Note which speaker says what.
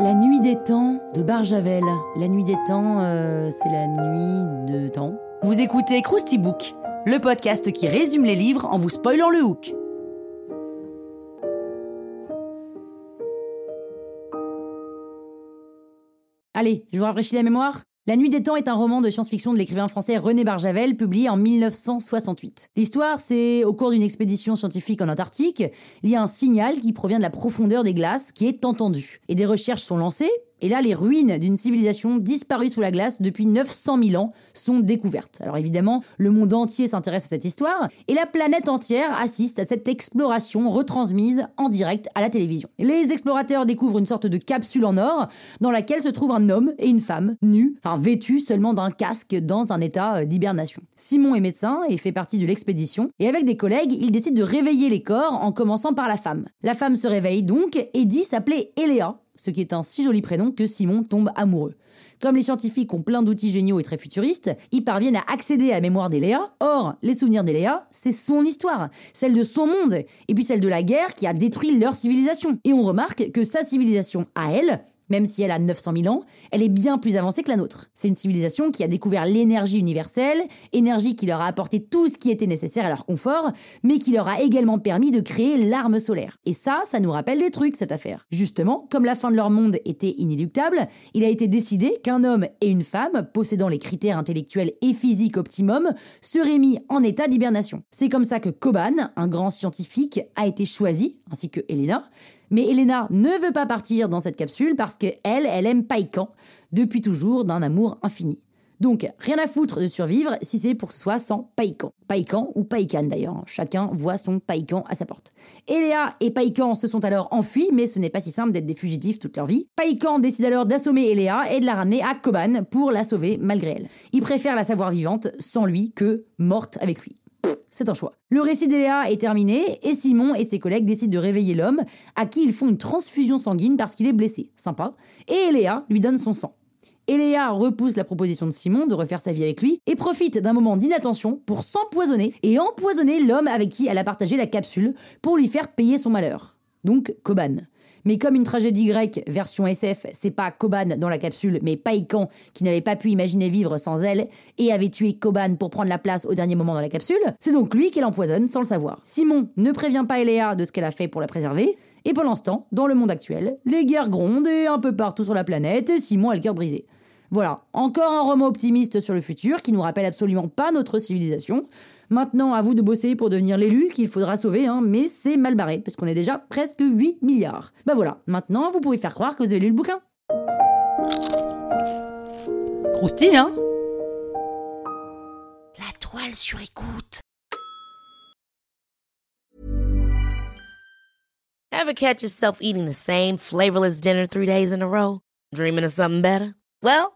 Speaker 1: La nuit des temps de Barjavel. La nuit des temps, euh, c'est la nuit de temps.
Speaker 2: Vous écoutez Krusty Book, le podcast qui résume les livres en vous spoilant le hook.
Speaker 1: Allez, je vous rafraîchis la mémoire la Nuit des Temps est un roman de science-fiction de l'écrivain français René Barjavel, publié en 1968. L'histoire, c'est au cours d'une expédition scientifique en Antarctique, il y a un signal qui provient de la profondeur des glaces qui est entendu. Et des recherches sont lancées, et là, les ruines d'une civilisation disparue sous la glace depuis 900 000 ans sont découvertes. Alors évidemment, le monde entier s'intéresse à cette histoire et la planète entière assiste à cette exploration retransmise en direct à la télévision. Les explorateurs découvrent une sorte de capsule en or dans laquelle se trouve un homme et une femme nus, enfin vêtus seulement d'un casque dans un état euh, d'hibernation. Simon est médecin et fait partie de l'expédition et avec des collègues, il décide de réveiller les corps en commençant par la femme. La femme se réveille donc et dit s'appeler Eléa ce qui est un si joli prénom que Simon tombe amoureux. Comme les scientifiques ont plein d'outils géniaux et très futuristes, ils parviennent à accéder à la mémoire d'Eléa. Or, les souvenirs d'Eléa, c'est son histoire, celle de son monde, et puis celle de la guerre qui a détruit leur civilisation. Et on remarque que sa civilisation à elle, même si elle a 900 000 ans, elle est bien plus avancée que la nôtre. C'est une civilisation qui a découvert l'énergie universelle, énergie qui leur a apporté tout ce qui était nécessaire à leur confort, mais qui leur a également permis de créer l'arme solaire. Et ça, ça nous rappelle des trucs, cette affaire. Justement, comme la fin de leur monde était inéluctable, il a été décidé qu'un homme et une femme, possédant les critères intellectuels et physiques optimum, seraient mis en état d'hibernation. C'est comme ça que Koban, un grand scientifique, a été choisi, ainsi que Elena, mais Elena ne veut pas partir dans cette capsule parce qu'elle, elle aime Païkan, depuis toujours d'un amour infini. Donc, rien à foutre de survivre si c'est pour que soit sans Païkan. Païkan ou Païkan d'ailleurs, chacun voit son Païkan à sa porte. Eléa et Païkan se sont alors enfuis, mais ce n'est pas si simple d'être des fugitifs toute leur vie. Païkan décide alors d'assommer Eléa et de la ramener à Koban pour la sauver malgré elle. Il préfère la savoir vivante sans lui que morte avec lui c'est un choix. Le récit d'Eléa est terminé et Simon et ses collègues décident de réveiller l'homme à qui ils font une transfusion sanguine parce qu'il est blessé. Sympa. Et Eléa lui donne son sang. Eléa repousse la proposition de Simon de refaire sa vie avec lui et profite d'un moment d'inattention pour s'empoisonner et empoisonner l'homme avec qui elle a partagé la capsule pour lui faire payer son malheur. Donc Koban. Mais comme une tragédie grecque version SF, c'est pas Koban dans la capsule, mais Païkan qui n'avait pas pu imaginer vivre sans elle et avait tué Koban pour prendre la place au dernier moment dans la capsule, c'est donc lui qui l'empoisonne sans le savoir. Simon ne prévient pas Eléa de ce qu'elle a fait pour la préserver, et pendant ce temps, dans le monde actuel, les guerres grondent et un peu partout sur la planète, Simon a le cœur brisé. Voilà, encore un roman optimiste sur le futur qui nous rappelle absolument pas notre civilisation. Maintenant, à vous de bosser pour devenir l'élu qu'il faudra sauver, hein, mais c'est mal barré, parce qu'on est déjà presque 8 milliards. Bah voilà, maintenant vous pouvez faire croire que vous avez lu le bouquin.
Speaker 2: Croustille, hein? La toile sur écoute.
Speaker 3: Ever catch yourself eating the same flavorless dinner three days in a row? Dreaming of something better? Well,